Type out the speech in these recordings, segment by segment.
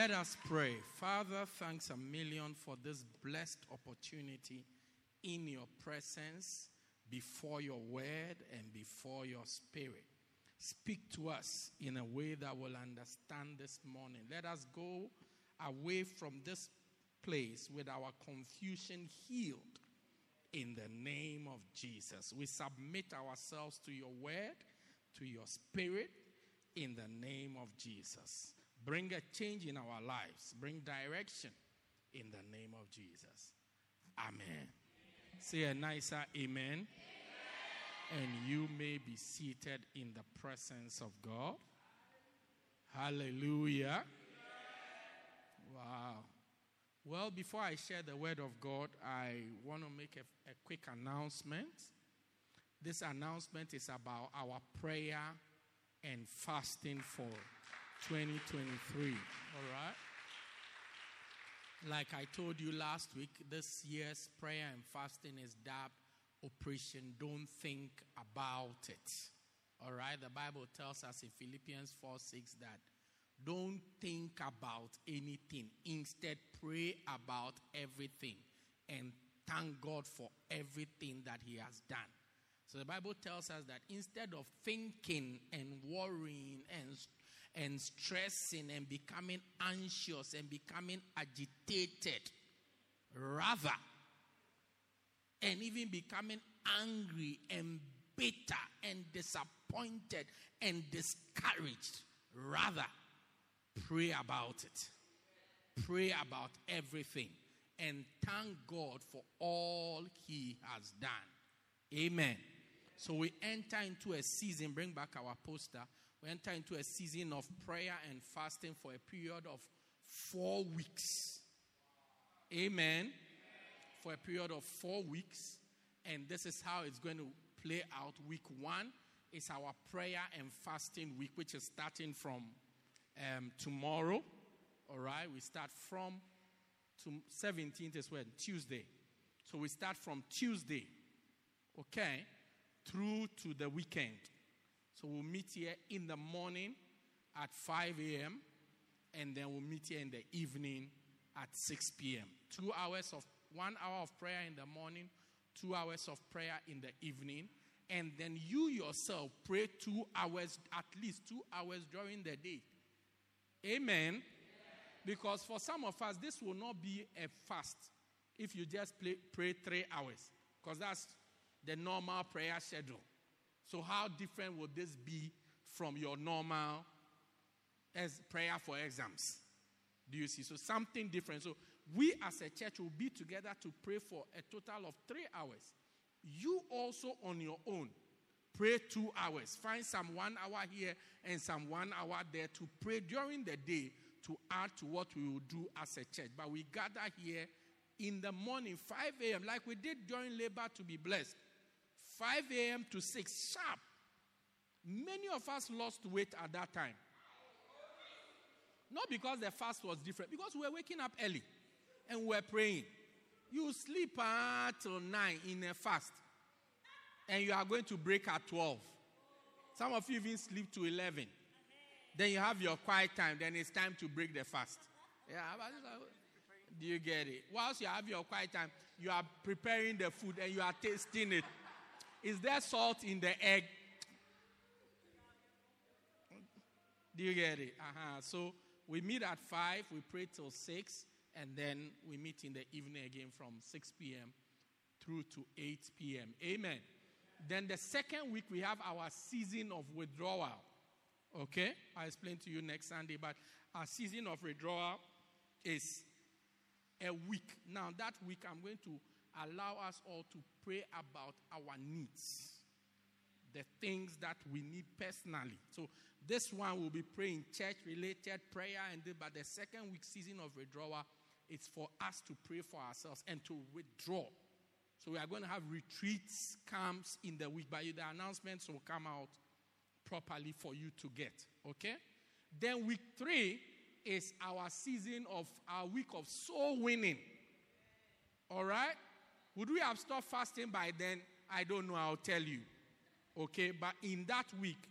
Let us pray. Father, thanks a million for this blessed opportunity in your presence, before your word, and before your spirit. Speak to us in a way that we'll understand this morning. Let us go away from this place with our confusion healed in the name of Jesus. We submit ourselves to your word, to your spirit, in the name of Jesus. Bring a change in our lives, bring direction in the name of Jesus. Amen. Say a nicer amen. amen. And you may be seated in the presence of God. Hallelujah. Wow. Well, before I share the word of God, I want to make a, a quick announcement. This announcement is about our prayer and fasting for 2023. All right? Like I told you last week, this year's prayer and fasting is dubbed Operation Don't Think About It. All right? The Bible tells us in Philippians 4 6 that don't think about anything. Instead, pray about everything and thank God for everything that He has done. So the Bible tells us that instead of thinking and worrying and and stressing and becoming anxious and becoming agitated, rather, and even becoming angry and bitter and disappointed and discouraged, rather, pray about it. Pray about everything and thank God for all He has done. Amen. So we enter into a season, bring back our poster. We enter into a season of prayer and fasting for a period of four weeks. Amen. For a period of four weeks. And this is how it's going to play out. Week one is our prayer and fasting week, which is starting from um, tomorrow. All right. We start from to 17th is when? Tuesday. So we start from Tuesday. Okay through to the weekend. So we'll meet here in the morning at 5 a.m. and then we'll meet here in the evening at 6 p.m. Two hours of one hour of prayer in the morning, two hours of prayer in the evening, and then you yourself pray two hours, at least two hours during the day. Amen. Because for some of us, this will not be a fast if you just play, pray three hours, because that's the normal prayer schedule. So, how different would this be from your normal as prayer for exams? Do you see? So, something different. So, we as a church will be together to pray for a total of three hours. You also, on your own, pray two hours. Find some one hour here and some one hour there to pray during the day to add to what we will do as a church. But we gather here in the morning, 5 a.m., like we did during labor to be blessed. 5 a.m. to 6 sharp. Many of us lost weight at that time. Not because the fast was different, because we were waking up early and we were praying. You sleep ah, until 9 in a fast, and you are going to break at 12. Some of you even sleep to 11. Then you have your quiet time, then it's time to break the fast. Yeah, do you get it? Whilst you have your quiet time, you are preparing the food and you are tasting it. Is there salt in the egg? Do you get it? Uh-huh. So we meet at 5, we pray till 6, and then we meet in the evening again from 6 p.m. through to 8 p.m. Amen. Then the second week, we have our season of withdrawal. Okay? I'll explain to you next Sunday, but our season of withdrawal is a week. Now, that week, I'm going to allow us all to pray about our needs. the things that we need personally. So this one will be praying church related prayer, and the, but the second week season of withdrawal is for us to pray for ourselves and to withdraw. So we are going to have retreats, camps in the week, but the announcements will come out properly for you to get. Okay? Then week three is our season of our week of soul winning. All right? Would we have stopped fasting by then? I don't know. I'll tell you. Okay? But in that week,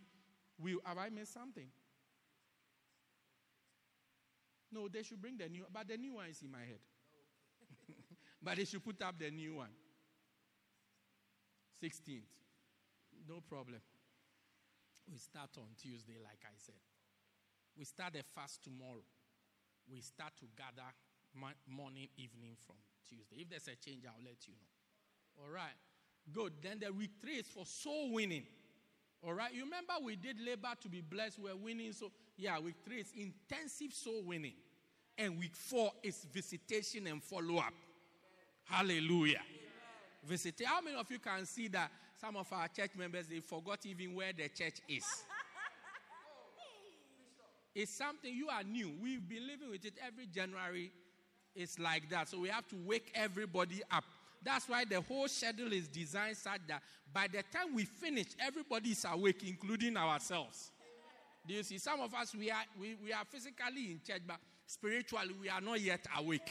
we have I missed something? No, they should bring the new, but the new one is in my head. but they should put up the new one. 16th. No problem. We start on Tuesday, like I said. We start the fast tomorrow. We start to gather morning, evening from Tuesday. If there's a change, I'll let you know. All right. Good. Then the week three is for soul winning. All right. You remember we did labor to be blessed. We're winning. So, yeah, week three is intensive soul winning. And week four is visitation and follow up. Hallelujah. Visit. How many of you can see that some of our church members they forgot even where the church is? it's something you are new. We've been living with it every January. It's like that. So we have to wake everybody up. That's why the whole schedule is designed such that by the time we finish, everybody is awake, including ourselves. Do you see? Some of us we are we, we are physically in church, but spiritually we are not yet awake.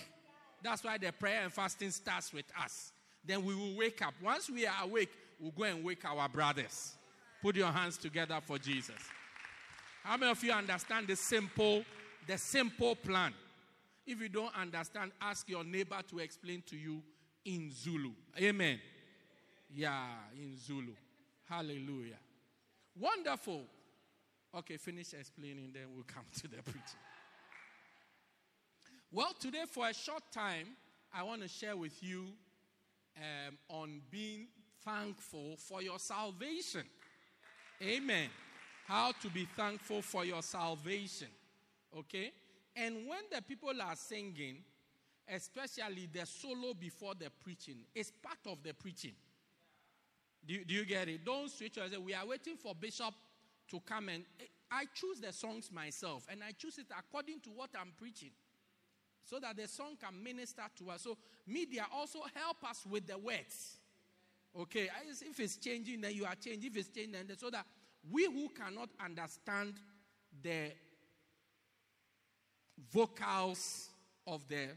That's why the prayer and fasting starts with us. Then we will wake up. Once we are awake, we'll go and wake our brothers. Put your hands together for Jesus. How many of you understand the simple, the simple plan? If you don't understand, ask your neighbor to explain to you in Zulu. Amen. Yeah, in Zulu. Hallelujah. Wonderful. Okay, finish explaining, then we'll come to the preaching. Well, today, for a short time, I want to share with you um, on being thankful for your salvation. Amen. How to be thankful for your salvation. Okay? And when the people are singing, especially the solo before the preaching, it's part of the preaching. Do you, do you get it? Don't switch say, We are waiting for Bishop to come and. I choose the songs myself, and I choose it according to what I'm preaching so that the song can minister to us. So media also help us with the words. Okay, if it's changing, then you are changing. If it's changing, then so that we who cannot understand the vocals of the,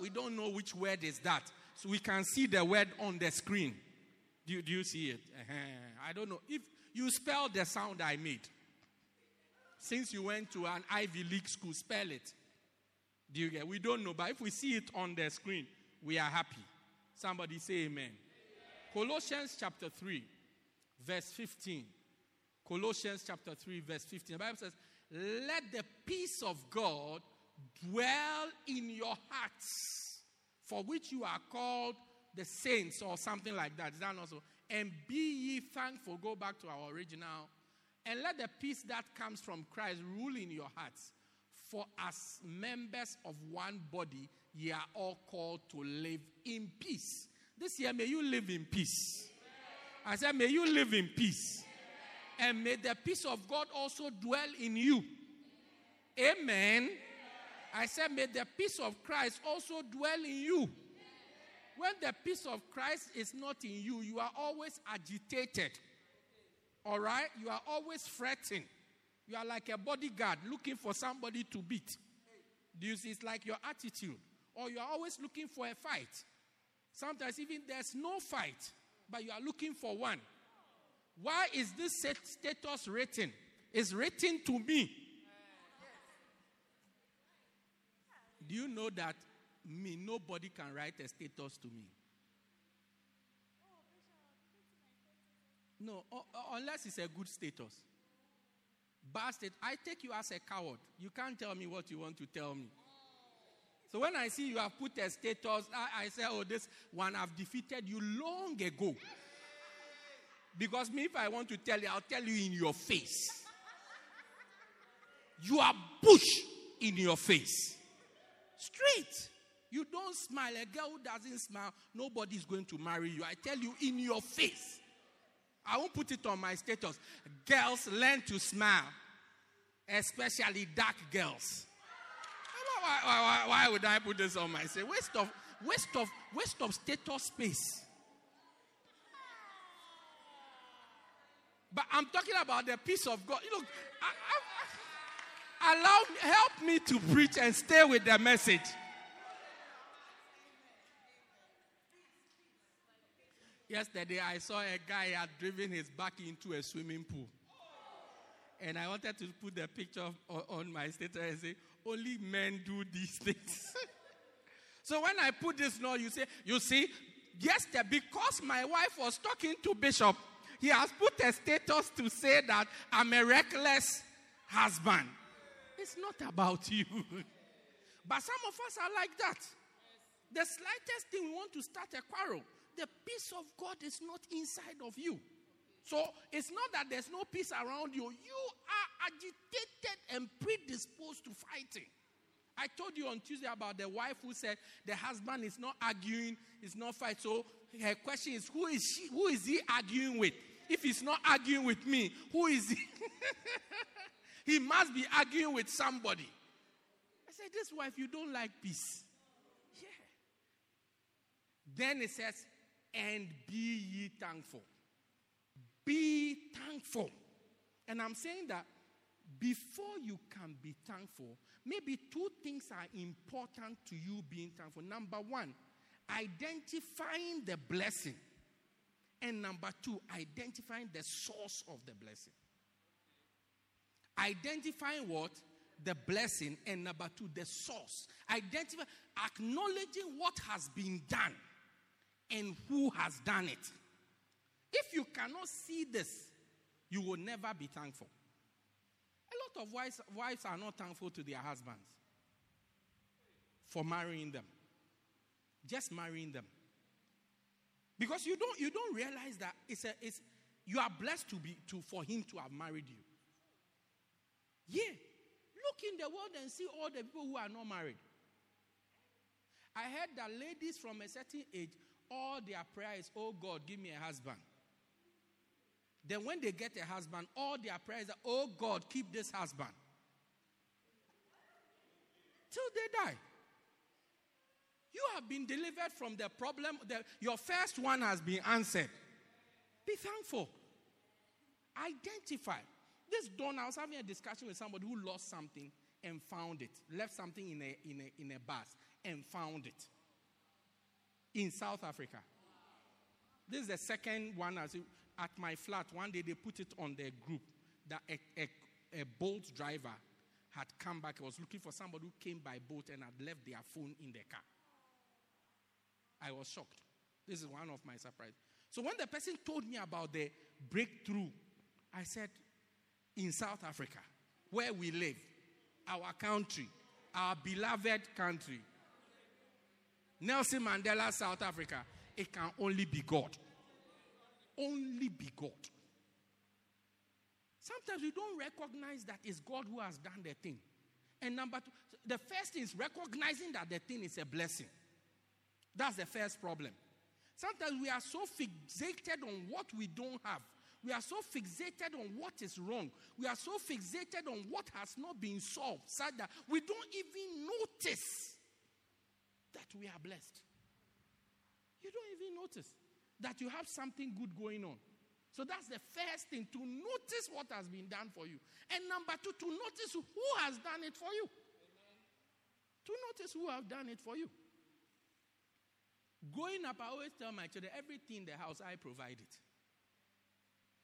we don't know which word is that. So we can see the word on the screen. Do you, do you see it? Uh-huh. I don't know. If you spell the sound I made, since you went to an Ivy League school, spell it. Do you get? We don't know, but if we see it on the screen, we are happy. Somebody say amen. amen. Colossians chapter 3, verse 15. Colossians chapter 3, verse 15. The Bible says, Let the peace of God dwell in your hearts, for which you are called the saints, or something like that. Is that also? And be ye thankful. Go back to our original. And let the peace that comes from Christ rule in your hearts for as members of one body, ye are all called to live in peace. This year, may you live in peace. I said, may you live in peace. And may the peace of God also dwell in you. Amen. I said, may the peace of Christ also dwell in you. When the peace of Christ is not in you, you are always agitated. All right? You are always fretting. You are like a bodyguard looking for somebody to beat. Do you see? It's like your attitude. Or you are always looking for a fight. Sometimes even there's no fight, but you are looking for one. Why is this status written? It's written to me. Do you know that me, nobody can write a status to me? No, unless it's a good status. Bastard, I take you as a coward. You can't tell me what you want to tell me. So when I see you have put a status, I, I say, oh, this one I've defeated you long ago. Because me, if I want to tell you, I'll tell you in your face. You are bush in your face. Straight. You don't smile. A girl who doesn't smile, nobody's going to marry you. I tell you in your face. I won't put it on my status. Girls learn to smile, especially dark girls. Why, why, why, why would I put this on my say? Waste of waste of waste of status space. But I'm talking about the peace of God. You know, I, I, allow help me to preach and stay with the message. Yesterday, I saw a guy had driven his back into a swimming pool. And I wanted to put the picture of, on my status and say, only men do these things. so when I put this note, you say, you see, yesterday, because my wife was talking to Bishop, he has put a status to say that I'm a reckless husband. It's not about you. but some of us are like that. The slightest thing we want to start a quarrel the peace of God is not inside of you. So it's not that there's no peace around you. You are agitated and predisposed to fighting. I told you on Tuesday about the wife who said the husband is not arguing, is not fighting. So her question is, who is she? Who is he arguing with? If he's not arguing with me, who is he? he must be arguing with somebody. I said, This wife, you don't like peace. Yeah. Then it says, and be ye thankful. Be thankful. And I'm saying that before you can be thankful, maybe two things are important to you being thankful. Number one, identifying the blessing. And number two, identifying the source of the blessing. Identifying what? The blessing. And number two, the source. Identify, acknowledging what has been done and who has done it. If you cannot see this, you will never be thankful. A lot of wives, wives are not thankful to their husbands for marrying them, just marrying them. Because you don't, you don't realize that it's a, it's, you are blessed to be, to, for him to have married you. Yeah. Look in the world and see all the people who are not married. I heard that ladies from a certain age all their prayer is, Oh God, give me a husband. Then when they get a husband, all their prayers are, Oh God, keep this husband. Till they die. You have been delivered from the problem. The, your first one has been answered. Be thankful. Identify. This dawn, I was having a discussion with somebody who lost something and found it. Left something in a, in a, in a bus and found it in South Africa. This is the second one. As at my flat, one day they put it on their group that a, a, a Bolt driver had come back. He was looking for somebody who came by Bolt and had left their phone in their car. I was shocked. This is one of my surprises. So when the person told me about the breakthrough, I said, in South Africa, where we live, our country, our beloved country, Nelson Mandela, South Africa, it can only be God. Only be God. Sometimes we don't recognize that it's God who has done the thing. And number two, the first thing is recognizing that the thing is a blessing. That's the first problem. Sometimes we are so fixated on what we don't have. We are so fixated on what is wrong. We are so fixated on what has not been solved, such that we don't even notice that we are blessed. You don't even notice that you have something good going on. So that's the first thing to notice what has been done for you. And number two, to notice who has done it for you. Amen. To notice who have done it for you. Growing up, I always tell my children, everything in the house, I provide it.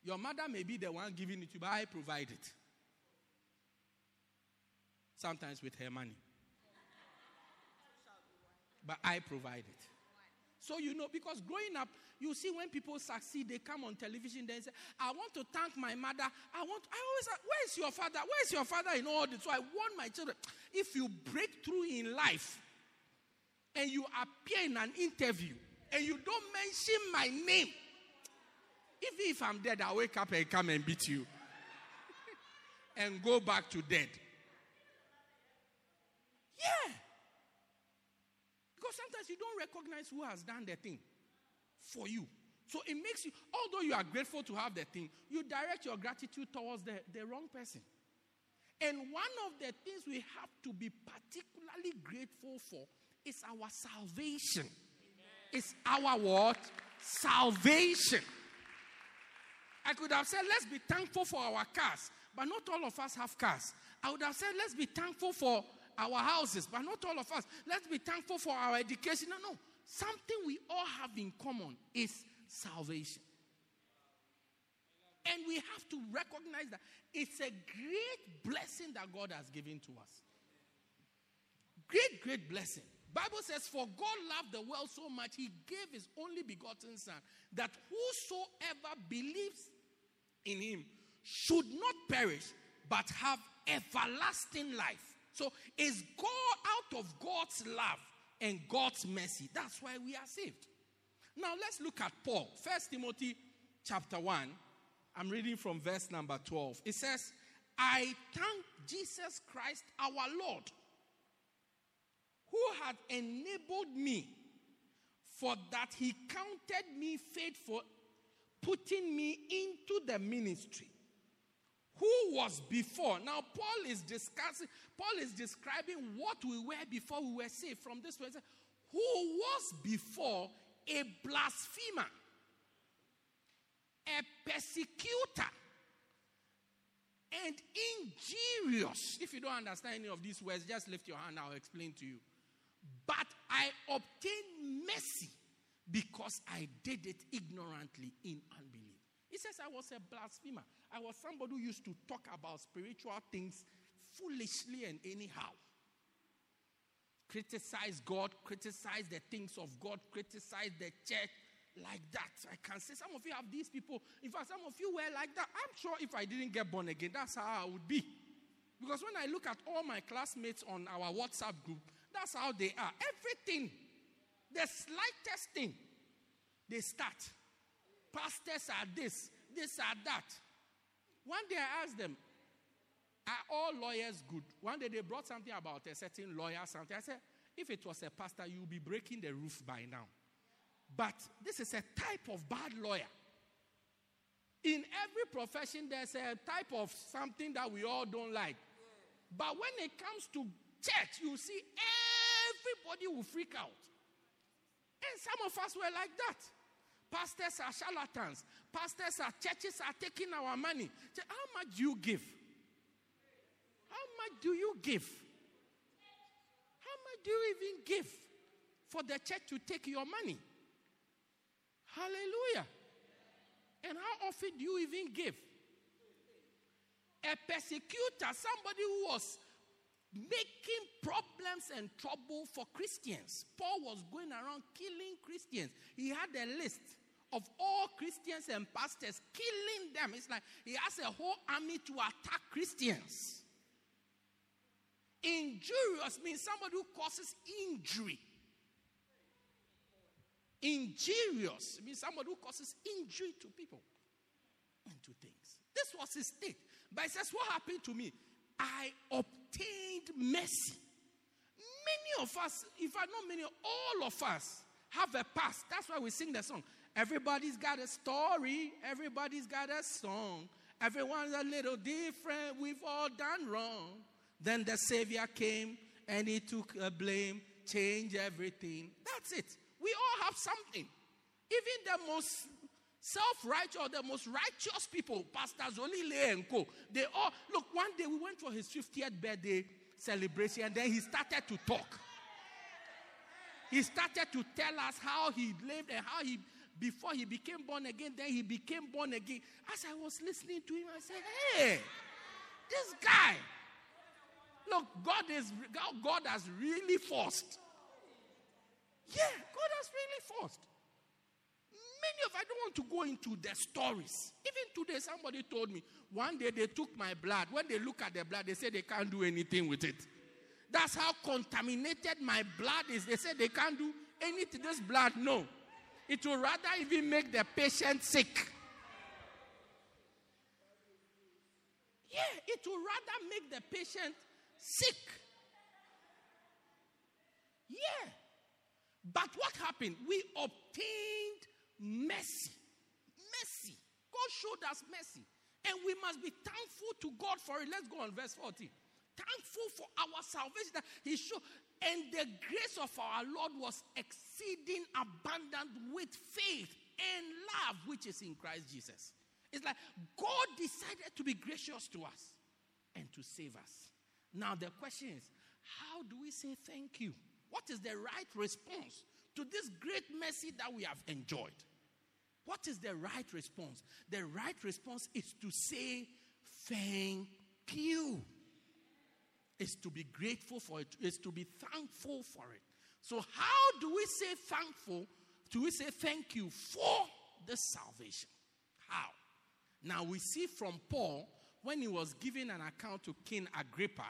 Your mother may be the one giving it to you, but I provide it. Sometimes with her money but I provide it. So you know, because growing up, you see when people succeed, they come on television, they say, I want to thank my mother. I want, I always ask, where is your father? Where is your father in all this? So I warn my children, if you break through in life and you appear in an interview and you don't mention my name, even if I'm dead, I'll wake up and come and beat you and go back to dead. Yeah. Because sometimes you don't recognize who has done the thing for you. So it makes you, although you are grateful to have the thing, you direct your gratitude towards the, the wrong person. And one of the things we have to be particularly grateful for is our salvation. Amen. It's our what? Salvation. I could have said, let's be thankful for our cars, but not all of us have cars. I would have said, let's be thankful for our houses, but not all of us. Let's be thankful for our education. No, no. Something we all have in common is salvation. And we have to recognize that it's a great blessing that God has given to us. Great, great blessing. Bible says, For God loved the world so much, he gave his only begotten son, that whosoever believes in him should not perish, but have everlasting life. So is God out of God's love and God's mercy. That's why we are saved. Now let's look at Paul. First Timothy chapter 1. I'm reading from verse number 12. It says, I thank Jesus Christ our Lord, who had enabled me for that he counted me faithful, putting me into the ministry. Who was before? Now, Paul is discussing, Paul is describing what we were before we were saved from this person. Who was before a blasphemer, a persecutor, and injurious. If you don't understand any of these words, just lift your hand, I'll explain to you. But I obtained mercy because I did it ignorantly in unbelief. He says, I was a blasphemer. I was somebody who used to talk about spiritual things foolishly and anyhow. Criticize God, criticize the things of God, criticize the church like that. I can say some of you have these people. In fact, some of you were like that. I'm sure if I didn't get born again, that's how I would be. Because when I look at all my classmates on our WhatsApp group, that's how they are. Everything, the slightest thing, they start. Pastors are this, this are that. One day I asked them, Are all lawyers good? One day they brought something about a certain lawyer, something. I said, If it was a pastor, you would be breaking the roof by now. But this is a type of bad lawyer. In every profession, there's a type of something that we all don't like. But when it comes to church, you see everybody will freak out. And some of us were like that. Pastors are charlatans. Pastors are churches are taking our money. How much do you give? How much do you give? How much do you even give for the church to take your money? Hallelujah. And how often do you even give? A persecutor, somebody who was making problems and trouble for Christians. Paul was going around killing Christians. He had a list of all Christians and pastors, killing them. It's like he has a whole army to attack Christians. Injurious means somebody who causes injury. Injurious means somebody who causes injury to people and to things. This was his state. But he says, What happened to me? I obtained mercy. Many of us, if I not many, all of us have a past. That's why we sing the song. Everybody's got a story, everybody's got a song. Everyone's a little different, we've all done wrong. Then the Savior came and he took a blame, changed everything. That's it. We all have something. Even the most self-righteous the most righteous people, Pastors Olile and Co. They all look. One day we went for his 50th birthday celebration, and then he started to talk. He started to tell us how he lived and how he before he became born again, then he became born again. As I was listening to him, I said, Hey, this guy. Look, God is God has really forced. Yeah, God has really forced. Many of I don't want to go into the stories. Even today, somebody told me one day they took my blood. When they look at the blood, they say they can't do anything with it. That's how contaminated my blood is. They say they can't do anything. This blood, no. It will rather even make the patient sick. Yeah, it will rather make the patient sick. Yeah. But what happened? We obtained mercy. God showed us mercy. And we must be thankful to God for it. Let's go on verse 14. Thankful for our salvation that He showed. And the grace of our Lord was exceeding abundant with faith and love which is in Christ Jesus. It's like God decided to be gracious to us and to save us. Now, the question is how do we say thank you? What is the right response to this great mercy that we have enjoyed? What is the right response? The right response is to say thank you. Is to be grateful for it, is to be thankful for it. So, how do we say thankful? Do we say thank you for the salvation? How? Now, we see from Paul when he was giving an account to King Agrippa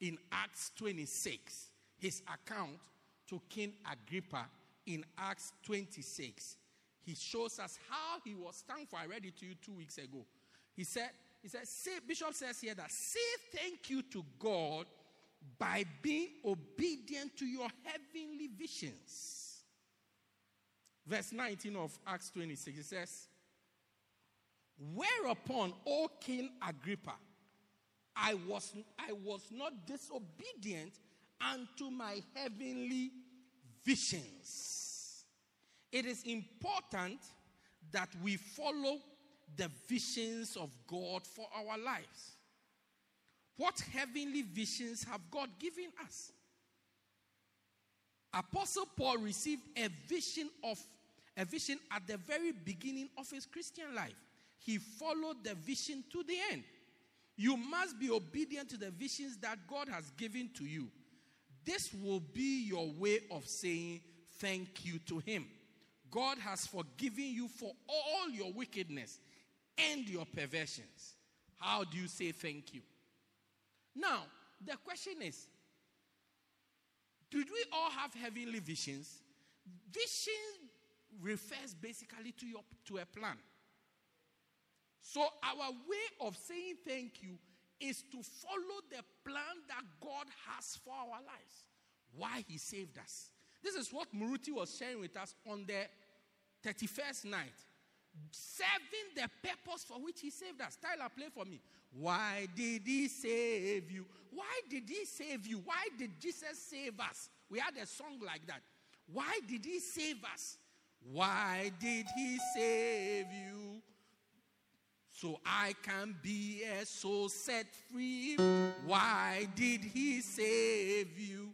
in Acts 26, his account to King Agrippa in Acts 26, he shows us how he was thankful. I read it to you two weeks ago. He said, he said, say, Bishop says here that say thank you to God by being obedient to your heavenly visions. Verse 19 of Acts 26, it says, Whereupon, O King Agrippa, I was, I was not disobedient unto my heavenly visions. It is important that we follow the visions of God for our lives. What heavenly visions have God given us? Apostle Paul received a vision of a vision at the very beginning of his Christian life. He followed the vision to the end. You must be obedient to the visions that God has given to you. This will be your way of saying thank you to Him. God has forgiven you for all your wickedness and your perversions. How do you say thank you? Now, the question is did we all have heavenly visions? Vision refers basically to, your, to a plan. So, our way of saying thank you is to follow the plan that God has for our lives. Why He saved us. This is what Muruti was sharing with us on the 31st night. Serving the purpose for which He saved us. Tyler, play for me. Why did He save you? Why did He save you? Why did Jesus save us? We had a song like that. Why did He save us? Why did He save you? so I can be a soul set free. Why did he save you?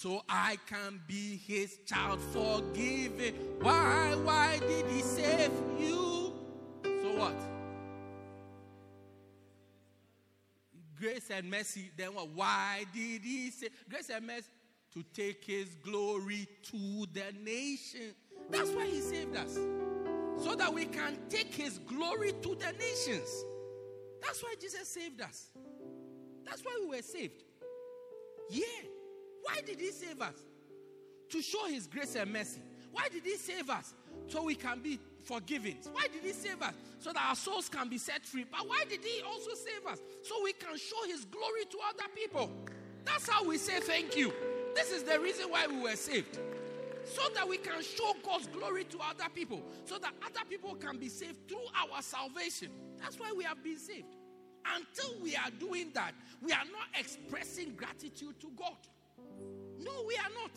So I can be his child forgiven. Why, why did he save you? So what? Grace and mercy. Then what? Why did he say grace and mercy? To take his glory to the nation. That's why he saved us so that we can take his glory to the nations. That's why Jesus saved us. That's why we were saved. Yeah. Why did he save us? To show his grace and mercy. Why did he save us? So we can be forgiven. Why did he save us? So that our souls can be set free. But why did he also save us? So we can show his glory to other people. That's how we say thank you. This is the reason why we were saved so that we can show God's glory to other people, so that other people can be saved through our salvation. That's why we have been saved. Until we are doing that, we are not expressing gratitude to God. No, we are not.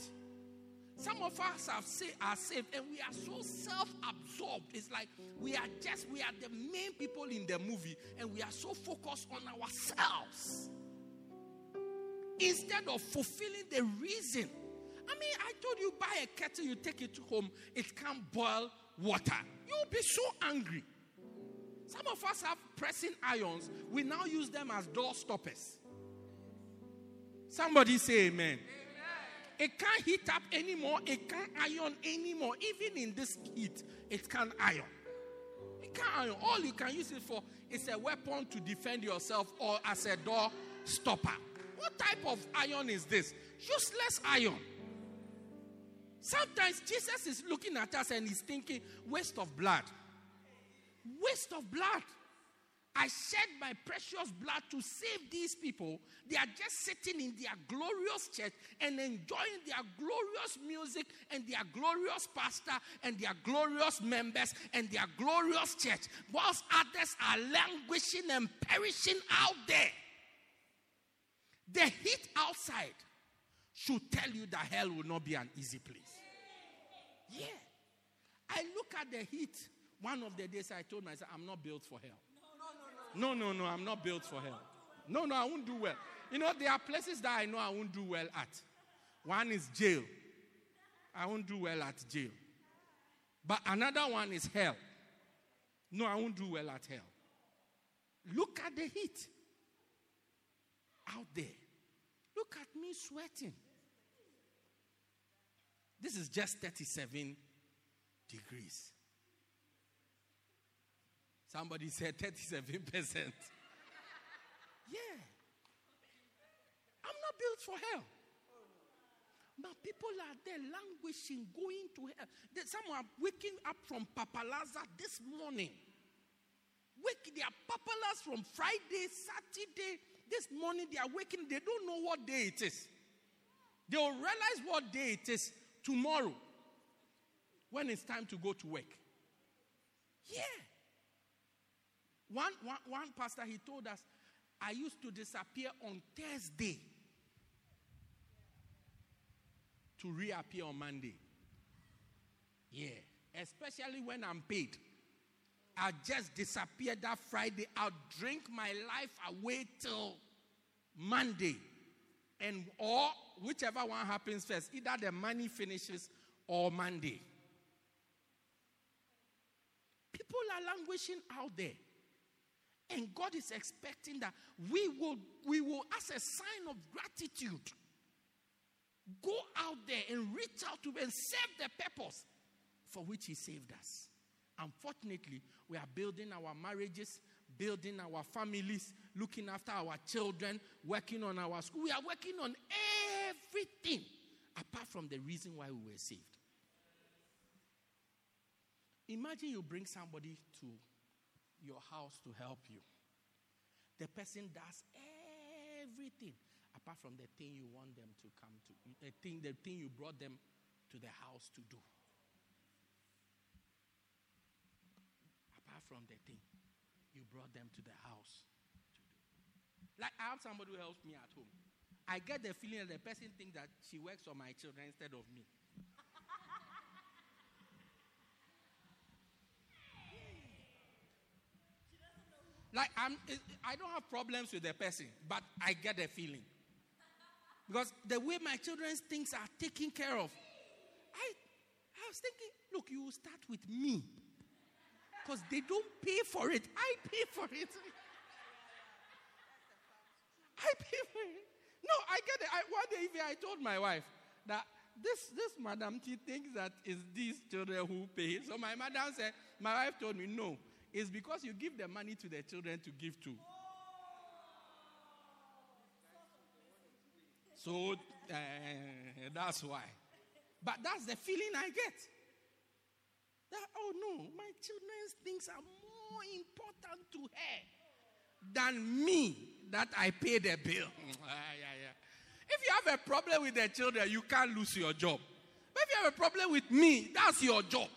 Some of us have say, are saved and we are so self absorbed. It's like we are just, we are the main people in the movie and we are so focused on ourselves. Instead of fulfilling the reason I mean, I told you buy a kettle, you take it home, it can't boil water. You'll be so angry. Some of us have pressing irons, we now use them as door stoppers. Somebody say amen. amen. It can't heat up anymore, it can't iron anymore. Even in this heat, it can't iron. It can't iron. All you can use it for is a weapon to defend yourself or as a door stopper. What type of iron is this? Useless iron. Sometimes Jesus is looking at us and he's thinking, waste of blood. Waste of blood. I shed my precious blood to save these people. They are just sitting in their glorious church and enjoying their glorious music and their glorious pastor and their glorious members and their glorious church, whilst others are languishing and perishing out there. The heat outside should tell you that hell will not be an easy place. Yeah. I look at the heat. One of the days I told myself, I'm not built for hell. No, no, no, I'm not built for hell. No, no, I won't do well. You know, there are places that I know I won't do well at. One is jail. I won't do well at jail. But another one is hell. No, I won't do well at hell. Look at the heat out there. Look at me sweating. This is just 37 degrees. Somebody said 37%. yeah. I'm not built for hell. But people are there languishing, going to hell. Some are waking up from papalaza this morning. Wake, they are papalas from Friday, Saturday. This morning they are waking, they don't know what day it is. They will realize what day it is tomorrow when it's time to go to work. Yeah. One, one, one pastor, he told us, I used to disappear on Thursday to reappear on Monday. Yeah. Especially when I'm paid. I just disappear that Friday. I'll drink my life away till Monday. And or whichever one happens first, either the money finishes or Monday. People are languishing out there. And God is expecting that we will, we will, as a sign of gratitude, go out there and reach out to and serve the purpose for which He saved us. Unfortunately, we are building our marriages, building our families, looking after our children, working on our school. We are working on everything apart from the reason why we were saved. Imagine you bring somebody to your house to help you. The person does everything apart from the thing you want them to come to, the thing, the thing you brought them to the house to do. Apart from the thing you brought them to the house to do. Like I have somebody who helps me at home. I get the feeling that the person thinks that she works for my children instead of me. Like I'm, I don't have problems with the person, but I get the feeling because the way my children's things are taken care of, I, I was thinking, look, you start with me because they don't pay for it. I pay for it. I pay for it. No, I get it. I, one day, even I told my wife that this this madam she thinks that it's these children who pay. So my madam said, my wife told me, no, it's because you give the money to the children to give to. So uh, that's why. But that's the feeling I get. That, oh no, my children's things are more important to her than me that I pay the bill. Ah, yeah, yeah. If you have a problem with the children, you can't lose your job. But if you have a problem with me, that's your job.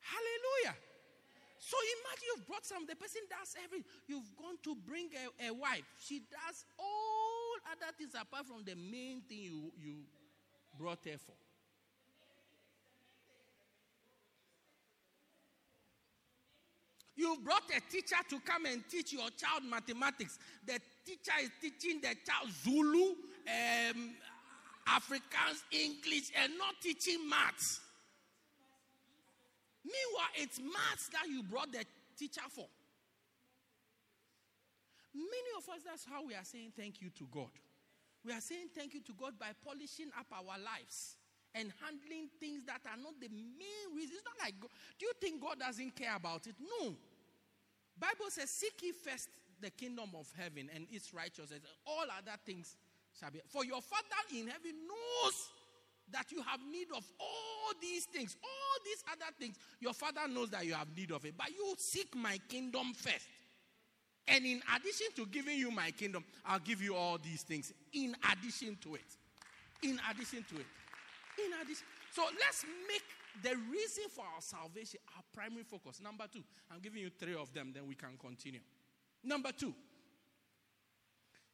Hallelujah. So imagine you've brought some, the person does everything. You've gone to bring a, a, wife. She does all other things apart from the main thing you, you brought her for. You brought a teacher to come and teach your child mathematics. The teacher is teaching the child Zulu, um, English, and not teaching maths. Meanwhile, it's maths that you brought the teacher for. Many of us, that's how we are saying thank you to God. We are saying thank you to God by polishing up our lives and handling things that are not the main reason. It's not like, do you think God doesn't care about it? No. Bible says, seek ye first the kingdom of heaven and its righteousness. All other things shall be. For your Father in heaven knows that you have need of all these things, all these other things. Your father knows that you have need of it, but you seek my kingdom first. And in addition to giving you my kingdom, I'll give you all these things in addition to it. In addition to it. In addition. So let's make the reason for our salvation our primary focus. Number two, I'm giving you three of them, then we can continue. Number two,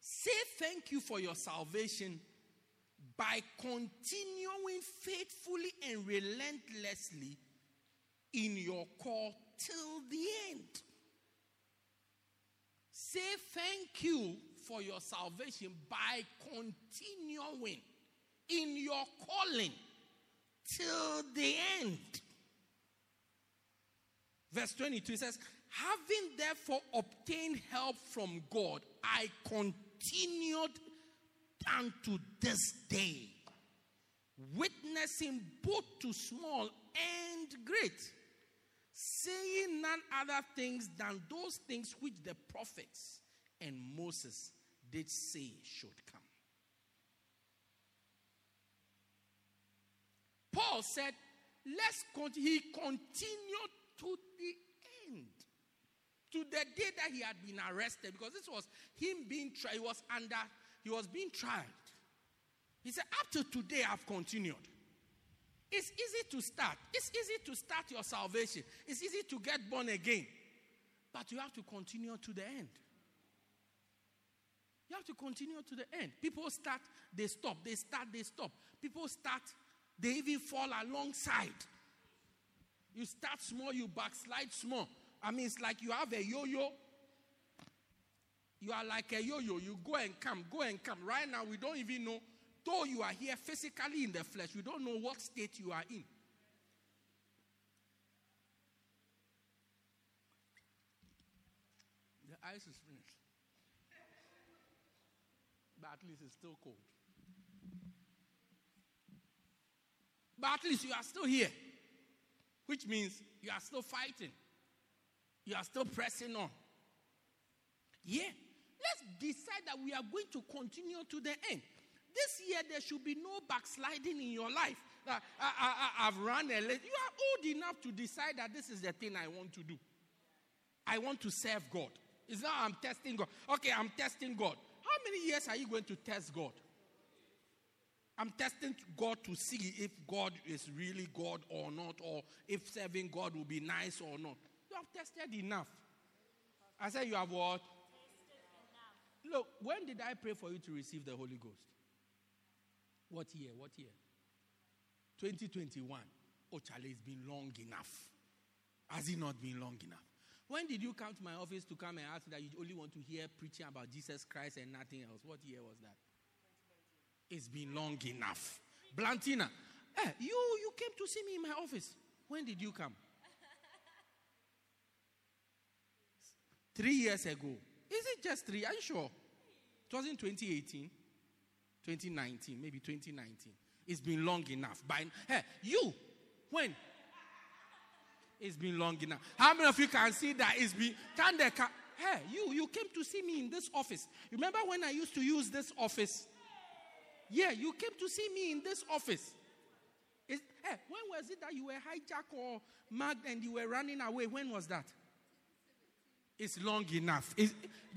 say thank you for your salvation by continuing faithfully and relentlessly in your call till the end. Say thank you for your salvation by continuing in your calling till the end. Verse 22 says, Having therefore obtained help from God, I continued unto this day, witnessing both to small and great, saying none other things than those things which the prophets and Moses did say should come. Paul said, Let's continue. He continued to the end. To the day that he had been arrested, because this was him being tried. He was under, he was being tried. He said, Up to today, I've continued. It's easy to start. It's easy to start your salvation. It's easy to get born again. But you have to continue to the end. You have to continue to the end. People start, they stop. They start, they stop. People start, they even fall alongside. You start small, you backslide small. I mean, it's like you have a yo yo. You are like a yo yo. You go and come, go and come. Right now, we don't even know, though you are here physically in the flesh, we don't know what state you are in. The ice is finished. But at least it's still cold. But at least you are still here, which means you are still fighting. You are still pressing on. Yeah. Let's decide that we are going to continue to the end. This year, there should be no backsliding in your life. Uh, I, have run a late. You are old enough to decide that this is the thing I want to do. I want to serve God. It's not I'm testing God. Okay, I'm testing God. How many years are you going to test God? I'm testing God to see if God is really God or not, or if serving God will be nice or not. You have tested enough. I said, You have what? Look, when did I pray for you to receive the Holy Ghost? What year? What year? 2021. Oh, Charlie, it's been long enough. Has it not been long enough? When did you come to my office to come and ask that you only want to hear preaching about Jesus Christ and nothing else? What year was that? It's been long enough. Blantina, eh, you, you came to see me in my office. When did you come? three years ago. Is it just three? Are you sure? It was in 2018, 2019, maybe 2019. It's been long enough. By hey, you, when? It's been long enough. How many of you can see that it's been? Can they? Can, hey, you, you came to see me in this office. Remember when I used to use this office? Yeah, you came to see me in this office. It's, hey, when was it that you were hijacked or mugged and you were running away? When was that? It's long enough. You,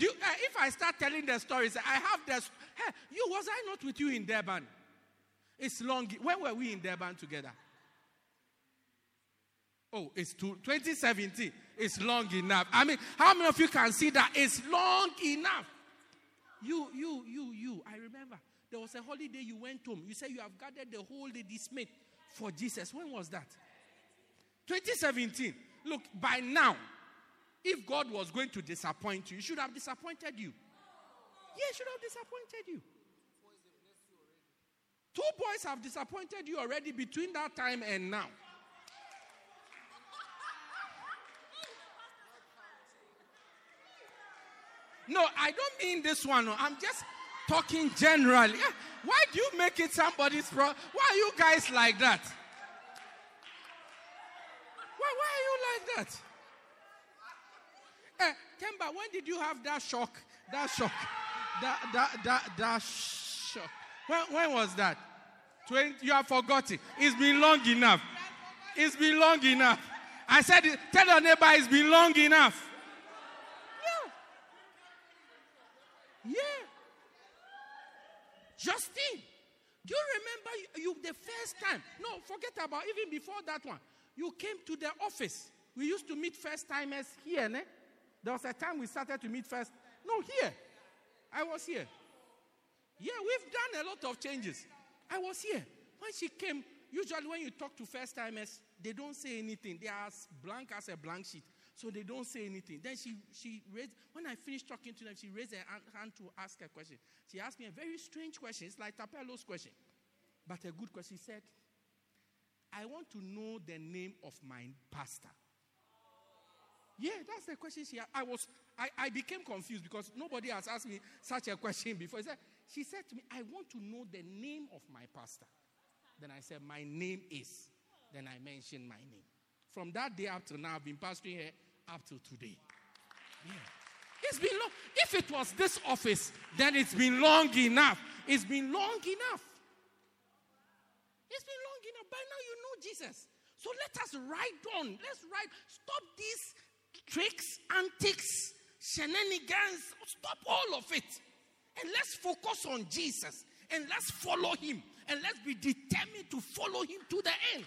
uh, if I start telling the stories, I have this. Hey, you was I not with you in Durban? It's long. When were we in Durban together? Oh, it's two, 2017. It's long enough. I mean, how many of you can see that it's long enough? You, you, you, you. I remember there was a holiday you went home. You said you have gathered the whole day dismayed for Jesus. When was that? 2017. Look, by now, if God was going to disappoint you, he should have disappointed you. Yeah, he should have disappointed you. Two boys have disappointed you already between that time and now. No, I don't mean this one. I'm just talking generally. Why do you make it somebody's problem? Why are you guys like that? Why, why are you like that? Eh, Kemba, when did you have that shock? That shock. That, that, that, that shock. When, when was that? 20, you have forgotten. It's been long enough. It's been long enough. I said, tell your neighbor it's been long enough. Yeah. Yeah. Justine, do you remember you, you the first time? No, forget about even before that one. You came to the office. We used to meet first timers here, ne? There was a time we started to meet first. No, here. I was here. Yeah, we've done a lot of changes. I was here. When she came, usually when you talk to first timers, they don't say anything. They are as blank as a blank sheet. So they don't say anything. Then she, she raised, when I finished talking to them, she raised her hand to ask a question. She asked me a very strange question. It's like Tapelo's question, but a good question. She said, I want to know the name of my pastor. Yeah, that's the question she asked. I was I, I became confused because nobody has asked me such a question before. She said, she said to me, I want to know the name of my pastor. Then I said, My name is. Then I mentioned my name. From that day up to now, I've been pastoring here up to today. Yeah. It's been long. If it was this office, then it's been long enough. It's been long enough. It's been long enough. By now, you know Jesus. So let us ride on. Let's ride. Stop these tricks, antics, shenanigans. Stop all of it. And let's focus on Jesus. And let's follow him. And let's be determined to follow him to the end.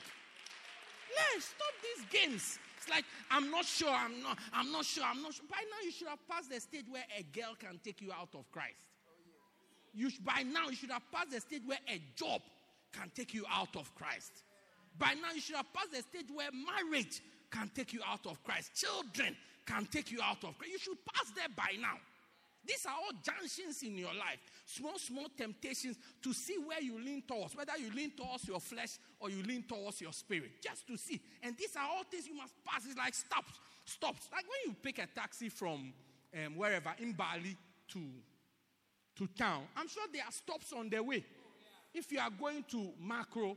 Yeah, stop these games. It's like I'm not sure, I'm not, I'm not sure, I'm not sure. By now you should have passed the stage where a girl can take you out of Christ. You by now you should have passed the stage where a job can take you out of Christ. By now you should have passed the stage where marriage can take you out of Christ. Children can take you out of Christ. You should pass there by now. These are all junctions in your life, small, small temptations to see where you lean towards, whether you lean towards your flesh or you lean towards your spirit, just to see. And these are all things you must pass. It's like stops, stops. Like when you pick a taxi from um, wherever in Bali to to town, I'm sure there are stops on the way. If you are going to Makro,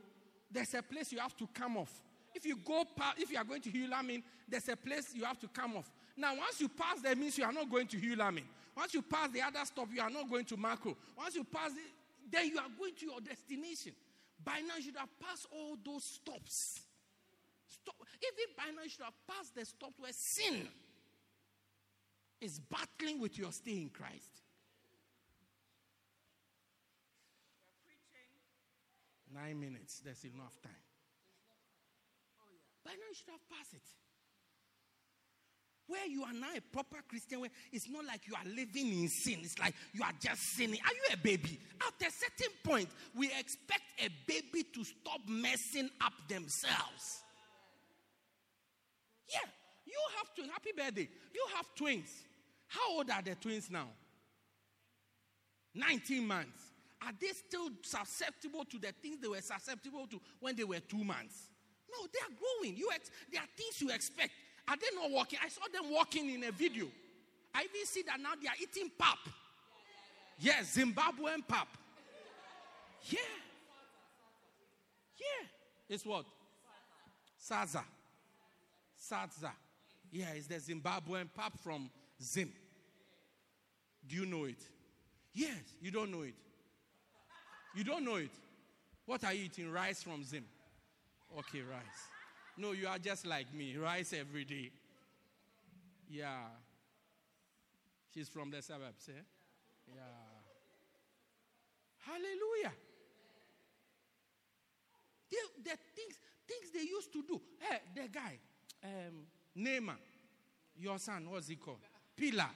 there's a place you have to come off. If you go, past, if you are going to Hulamin, there's a place you have to come off. Now, once you pass there, means you are not going to Hulamin. Once you pass the other stop, you are not going to Makro. Once you pass it, then you are going to your destination. By now, you should have passed all those stops. Stop. Even by now, you should have passed the stop where sin is battling with your stay in Christ. Nine minutes, there's enough time. By now, you should have passed it. Where you are now a proper Christian, where it's not like you are living in sin. It's like you are just sinning. Are you a baby? At a certain point, we expect a baby to stop messing up themselves. Yeah, you have to. Happy birthday. You have twins. How old are the twins now? 19 months. Are they still susceptible to the things they were susceptible to when they were two months? No, they are growing. You ex- there are things you expect. Are they not walking? I saw them walking in a video. I even see that now they are eating pap. Yes, Zimbabwean pap. Yeah. Yeah. It's what? Saza. Saza. Yeah, it's the Zimbabwean pap from Zim. Do you know it? Yes, you don't know it. You don't know it. What are you eating? Rice from Zim. Okay, rice. No, you are just like me. Rice every day. Yeah. She's from the suburbs, eh? Yeah. Hallelujah. The, the things, things they used to do. Hey, the guy, um, Neymar, your son, what's he called? Pillar.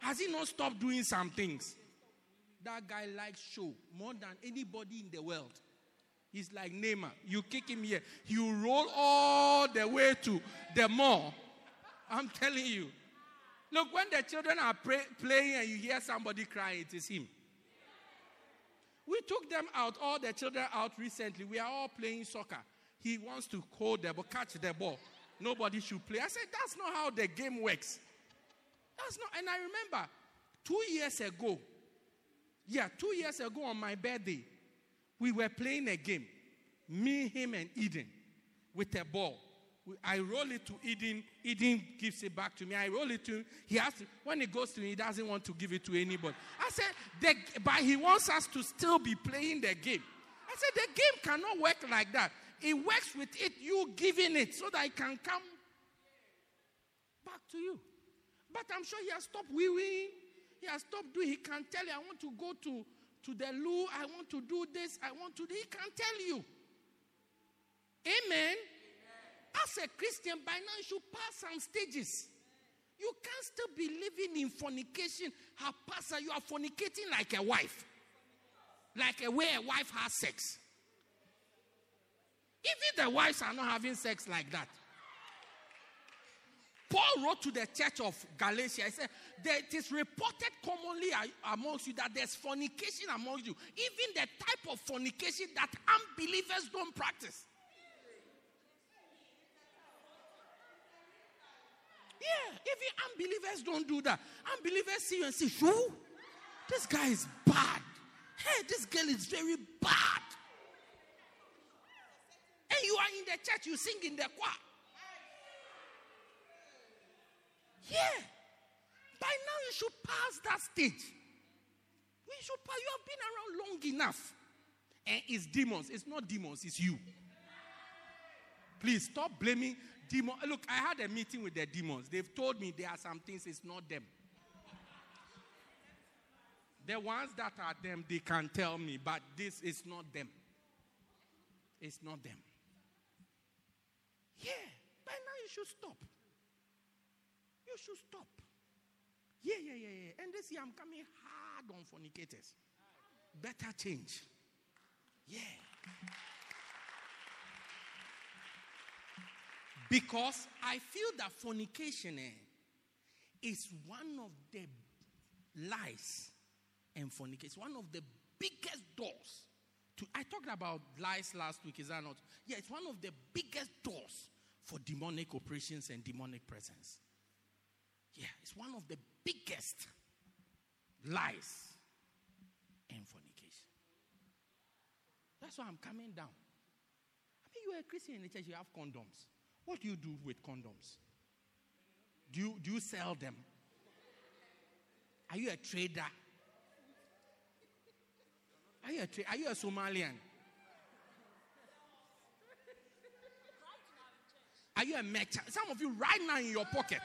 Has he not stopped doing some things? That guy likes show more than anybody in the world. He's like Neymar. You kick him here, he will roll all the way to the mall. I'm telling you. Look, when the children are pray, playing and you hear somebody crying, it is him. We took them out, all the children out recently. We are all playing soccer. He wants to hold the ball, catch the ball. Nobody should play. I said, that's not how the game works. That's not. And I remember two years ago, yeah, two years ago on my birthday, we were playing a game, me, him, and Eden, with a ball. I roll it to Eden. Eden gives it back to me. I roll it to him. He has to, when it goes to him, he doesn't want to give it to anybody. I said, the, but he wants us to still be playing the game. I I said, the game cannot work like that. It works with it, you giving it, so that it can come back to you. But I'm sure he has stopped wee He has stopped doing. He can tell you, I want to go to, to the loo. I want to do this. I want to. Do. He can't tell you. Amen. Amen. As a Christian, by now you should pass some stages. You can't still be living in fornication. Her pastor, you are fornicating like a wife. Like a way a wife has sex. Even the wives are not having sex like that. Paul wrote to the church of Galatia. He said, It is reported commonly amongst you that there's fornication amongst you. Even the type of fornication that unbelievers don't practice. Yeah, even unbelievers don't do that. Unbelievers see you and say, Who? This guy is bad. Hey, this girl is very bad. And you are in the church, you sing in the choir. Yeah. By now you should pass that stage. You should pass. You have been around long enough. And it's demons. It's not demons, it's you. Please stop blaming demons. Look, I had a meeting with the demons. They've told me there are some things, it's not them. The ones that are them, they can tell me, but this is not them. It's not them. Yeah, by now you should stop. You should stop. Yeah, yeah, yeah, yeah. And this year I'm coming hard on fornicators. Better change. Yeah. Because I feel that fornication eh, is one of the lies and fornication. Is one of the biggest doors. To, I talked about lies last week, is that not? Yeah, it's one of the biggest doors for demonic operations and demonic presence. Yeah, it's one of the biggest lies and fornication. That's why I'm coming down. I mean, you're a Christian in the church, you have condoms. What do you do with condoms? Do you, do you sell them? Are you a trader? Are you a, tra- are you a Somalian? Are you a merchant? Some of you right now in your pocket.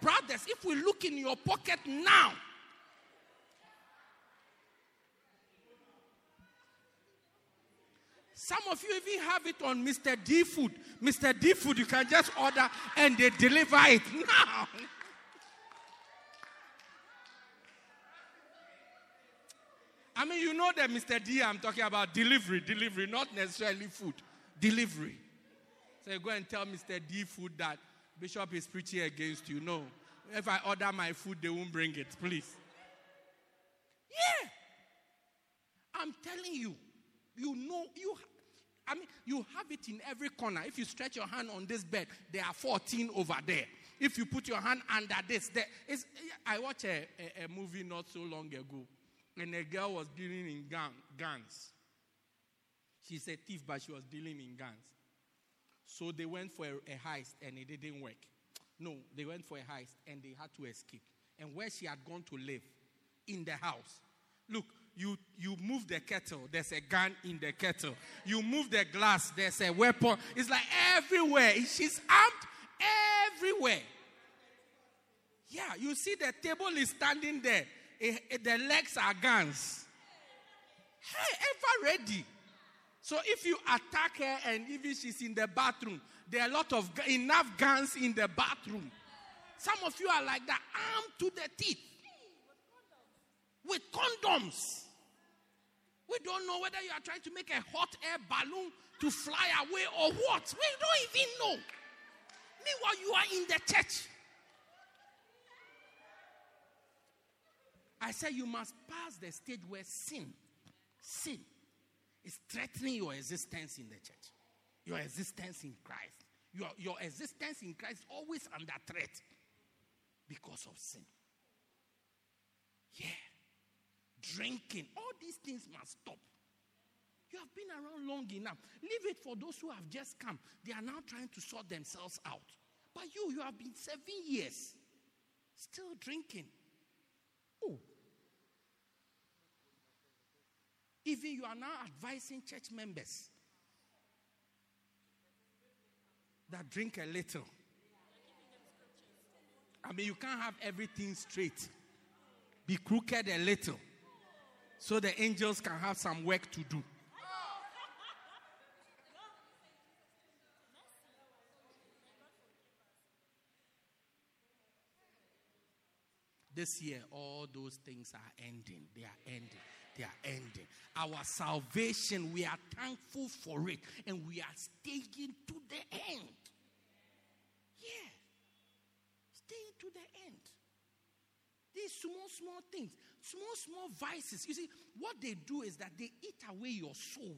Brothers, if we look in your pocket now, Some of you even have it on Mr. D Food. Mr. D Food, you can just order and they deliver it now. I mean, you know that Mr. D, I'm talking about delivery, delivery, not necessarily food, delivery. So you go and tell Mr. D Food that Bishop is preaching against you. No. If I order my food, they won't bring it, please. Yeah. I'm telling you, you know, you I mean, you have it in every corner. If you stretch your hand on this bed, there are 14 over there. If you put your hand under this, there is. I watched a, a, a movie not so long ago, and a girl was dealing in gun, guns. She's a thief, but she was dealing in guns. So they went for a, a heist, and it didn't work. No, they went for a heist, and they had to escape. And where she had gone to live, in the house. Look, you, you move the kettle, there's a gun in the kettle. You move the glass, there's a weapon. It's like everywhere. She's armed everywhere. Yeah, you see the table is standing there. It, it, the legs are guns. Hey, ever ready. So if you attack her and even she's in the bathroom, there are a lot of enough guns in the bathroom. Some of you are like that, armed to the teeth with condoms. We don't know whether you are trying to make a hot air balloon to fly away or what. We don't even know. Meanwhile, you are in the church. I said you must pass the stage where sin, sin, is threatening your existence in the church, your existence in Christ. Your, your existence in Christ is always under threat because of sin. Yeah drinking. All these things must stop. You have been around long enough. Leave it for those who have just come. They are now trying to sort themselves out. But you, you have been seven years still drinking. Oh. Even you are now advising church members that drink a little. I mean, you can't have everything straight. Be crooked a little so the angels can have some work to do. This year, all those things are ending. They are ending. They are ending. Our salvation, we are thankful for it, and we are staying to the end. Yeah. Staying to the end. These small, small things, small, small vices. You see, what they do is that they eat away your soul.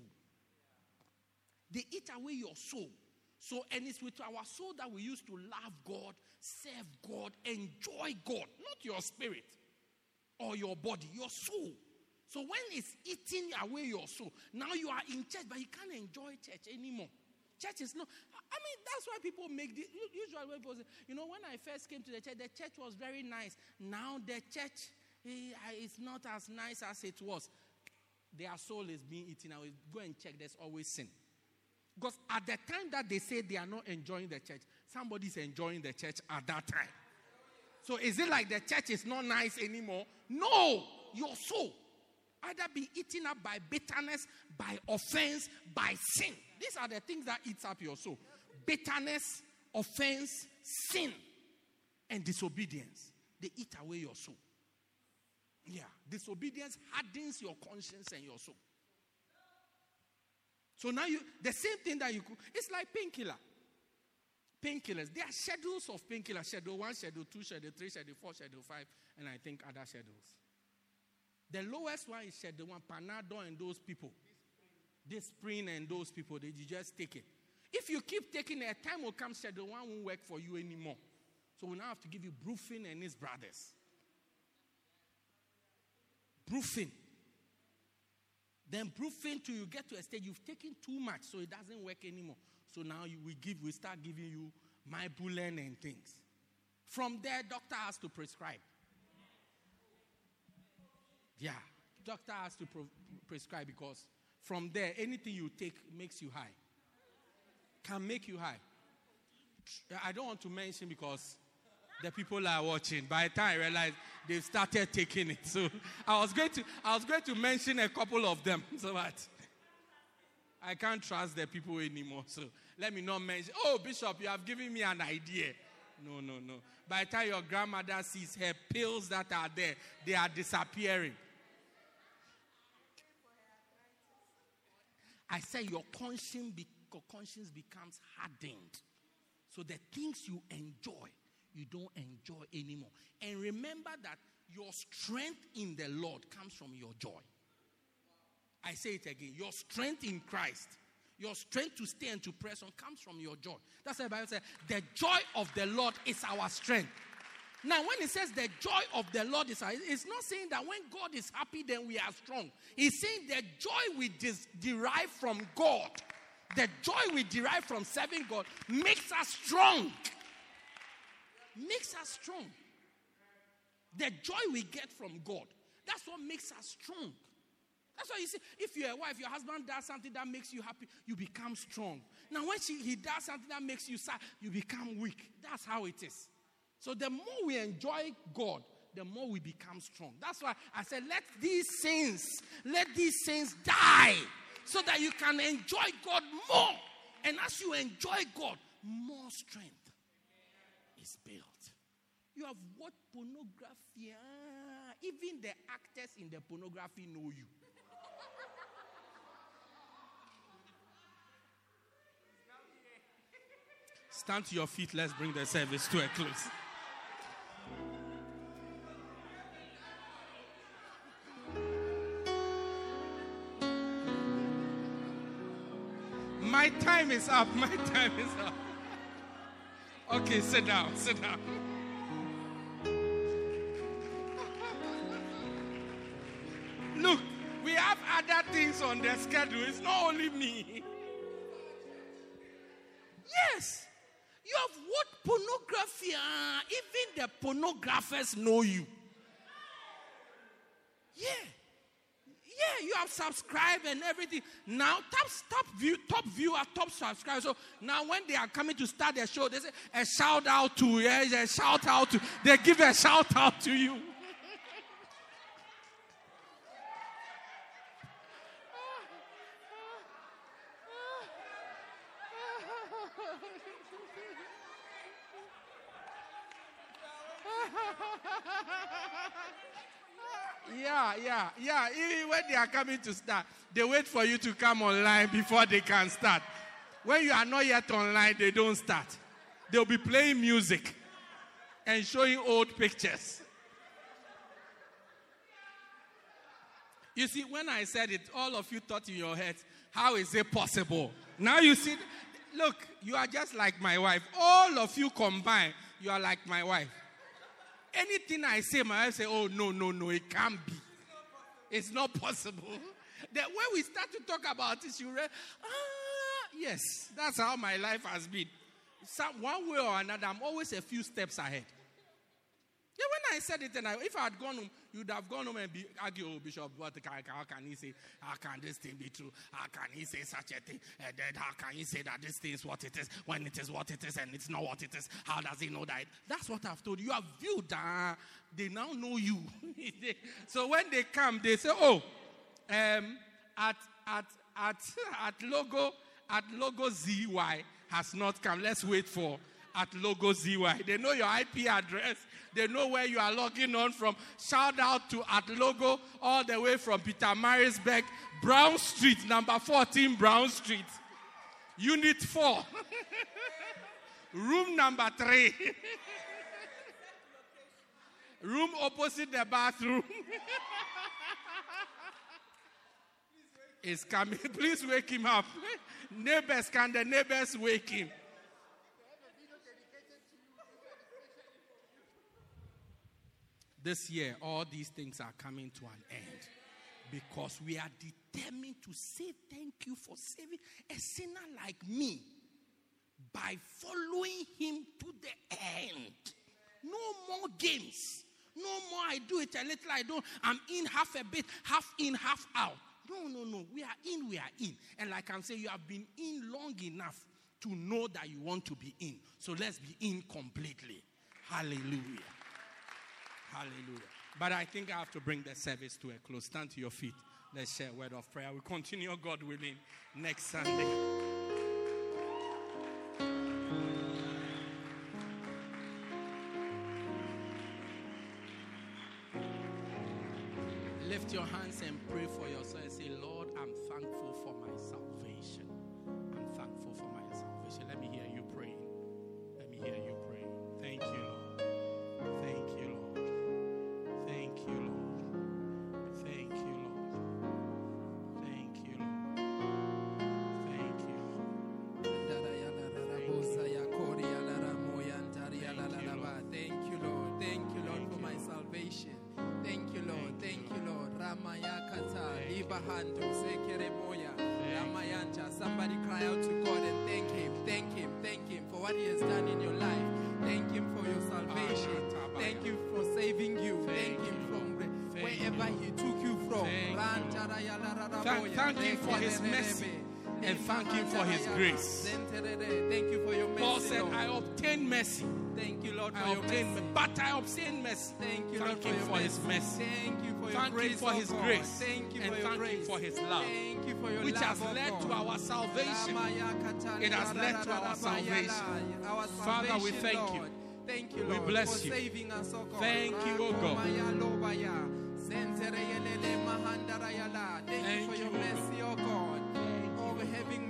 They eat away your soul. So, and it's with our soul that we used to love God, serve God, enjoy God, not your spirit or your body, your soul. So, when it's eating away your soul, now you are in church, but you can't enjoy church anymore. Church is not. I mean, that's why people make the usually when people say, you know, when I first came to the church, the church was very nice. Now the church eh, is not as nice as it was. Their soul is being eaten away. Go and check. There's always sin. Because at the time that they say they are not enjoying the church, somebody's enjoying the church at that time. So is it like the church is not nice anymore? No, your soul either be eaten up by bitterness, by offense, by sin. These are the things that eats up your soul. Bitterness, offense, sin, and disobedience. They eat away your soul. Yeah, disobedience hardens your conscience and your soul. So now you, the same thing that you could, it's like painkiller. Painkillers. There are schedules of painkillers. Schedule one, schedule two, schedule three, schedule four, schedule five, and I think other schedules. The lowest one is the one, Panado and those people. Disprin and those people, they just take it. If you keep taking it, a time will come, the one won't work for you anymore. So we now have to give you Brufen and his brothers. Brufen. Then Brufen till you get to a stage you've taken too much, so it doesn't work anymore. So now you, we give, we start giving you my Mybulen and things. From there, doctor has to prescribe. Yeah, doctor has to pro- prescribe because from there, anything you take makes you high. Can make you high. I don't want to mention because the people are watching. By the time I realized they've started taking it. So I was going to I was going to mention a couple of them. So that I can't trust the people anymore. So let me not mention. Oh, Bishop, you have given me an idea. No, no, no. By the time your grandmother sees her pills that are there, they are disappearing. I say your conscience, be, your conscience becomes hardened. So the things you enjoy, you don't enjoy anymore. And remember that your strength in the Lord comes from your joy. I say it again. Your strength in Christ, your strength to stay and to press on comes from your joy. That's why the Bible says, the joy of the Lord is our strength. Now, when it says the joy of the Lord is, it's not saying that when God is happy, then we are strong. He's saying the joy we dis- derive from God, the joy we derive from serving God, makes us strong. Makes us strong. The joy we get from God, that's what makes us strong. That's why you see, if you're a wife, your husband does something that makes you happy, you become strong. Now, when she, he does something that makes you sad, you become weak. That's how it is. So the more we enjoy God, the more we become strong. That's why I said, let these sins, let these sins die so that you can enjoy God more. And as you enjoy God, more strength is built. You have what pornography? Ah, even the actors in the pornography know you. Stand to your feet. Let's bring the service to a close. My time is up. My time is up. Okay, sit down. Sit down. Look, we have other things on the schedule. It's not only me. Yes. You have what pornography? Uh, even the pornographers know you. Yeah. Yeah, you have subscribed and everything. Now, top, top view, top viewer, top subscriber. So now, when they are coming to start their show, they say a shout out to, yeah, a shout out to. They give a shout out to you. yeah, yeah, yeah. Even when they are coming to start, they wait for you to come online before they can start. When you are not yet online, they don't start. They'll be playing music and showing old pictures. You see, when I said it, all of you thought in your heads, how is it possible? Now you see, look, you are just like my wife. All of you combined, you are like my wife. Anything I say, my wife say, oh, no, no, no, it can't be. It's not possible. That when we start to talk about this, you read, ah, yes, that's how my life has been. Some, one way or another, I'm always a few steps ahead. Yeah, when I said it, and I, if I had gone home, you'd have gone home and be argue, oh, Bishop, what can, how can he say, how can this thing be true? How can he say such a thing? And then how can he say that this thing is what it is when it is what it is and it's not what it is? How does he know that? That's what I've told you. You have viewed that. They now know you. so when they come, they say, oh, um, at, at, at, at logo, at logo ZY has not come. Let's wait for at logo ZY. They know your IP address. They know where you are logging on from. Shout out to at logo all the way from Pietermaritzburg, Brown Street, number 14 Brown Street, Unit 4, room number 3. room opposite the bathroom. is coming. Please wake him up. neighbors, can the neighbors wake him? This year, all these things are coming to an end because we are determined to say thank you for saving a sinner like me by following him to the end. No more games. No more I do it a little, I don't. I'm in half a bit, half in, half out. No, no, no. We are in, we are in. And like I'm saying, you have been in long enough to know that you want to be in. So let's be in completely. Hallelujah. Hallelujah. But I think I have to bring the service to a close. Stand to your feet. Let's share a word of prayer. We continue, God willing, next Sunday. Lift your hands and pray for yourself say, Lord, I'm thankful for my Ramayakata, Libahanto, Sekeremoya, Ramayanta. Somebody cry out to God and thank Him. Thank Him. Thank Him for what He has done in your life. Thank Him for your salvation. Thank you for saving you. Thank Him from wherever He took you from. Thank, thank Him for His mercy and thank Him for His grace. Thank you for your mercy. Paul said, Lord. I obtained mercy. Thank you, Lord, for I your obtained, mercy. but I obtained mercy. Thank you, Thank Lord, Him for, for His mercy. Thank you for your grace. Thank grace, Him for oh His God. grace. Thank you and your thank grace. Him for His love, Thank you for your which love, has oh led God. to our salvation. It has led to our salvation. Father, we thank you. Thank you, We bless for you. saving us, oh God. Thank you, oh God. Rakomaya Sentereyelele mahandarayala. Thank, Thank you for your oh mercy, oh God.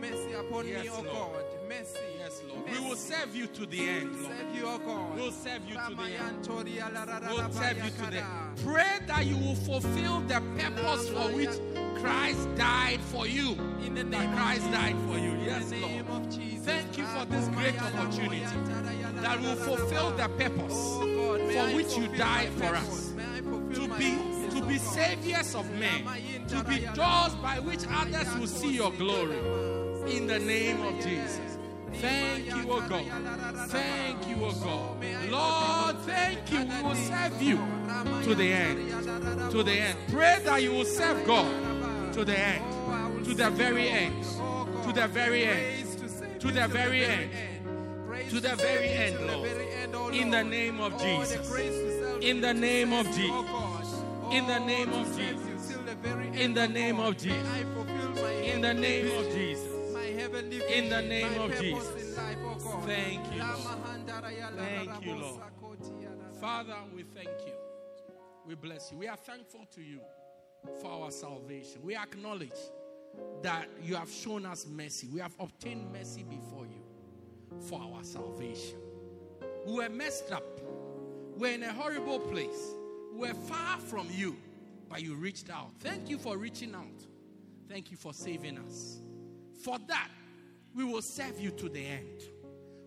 Mercy upon Yes, me, oh Lord. God. Mercy. Yes, Lord. Mercy. We will serve you to the end, Lord. Serve you, oh God. We'll serve you to the end. We'll serve you to the end. Pray that you will fulfill the purpose for which Christ died for you. In the That Christ died for you. Yes, name Lord. Thank you for this great opportunity that will fulfill the purpose Oh God, for which you died for us. May I fulfill to be to be saviors of men, to be doors by which others will see your glory. In the name of Jesus. Thank you, O God. Thank you, O God. Lord, thank you. We will serve you to the end. To the end. Pray that you will serve God To the end. To the very end. To the very end. To the very end. To the very end, Lord. In the name of Jesus. In the name of Jesus. In the name of Jesus. In the name of Jesus. In the name of Jesus. In the name of Jesus. Thank you. Thank you, Lord. Father, we thank you. We bless you. We are thankful to you for our salvation. We acknowledge that you have shown us mercy. We have obtained mercy before you for our salvation. We were messed up. We're in a horrible place. We're far from you, but you reached out. Thank you for reaching out. Thank you for saving us. For that, we will serve you to the end.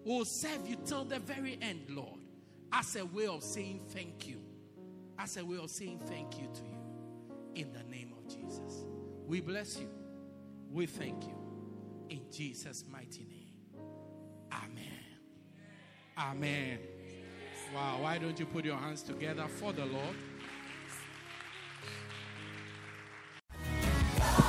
We will serve you till the very end, Lord, as a way of saying thank you. As a way of saying thank you to you. In the name of Jesus. We bless you. We thank you. In Jesus' mighty name. Amen. Amen. Wow. Why don't you put your hands together for the Lord?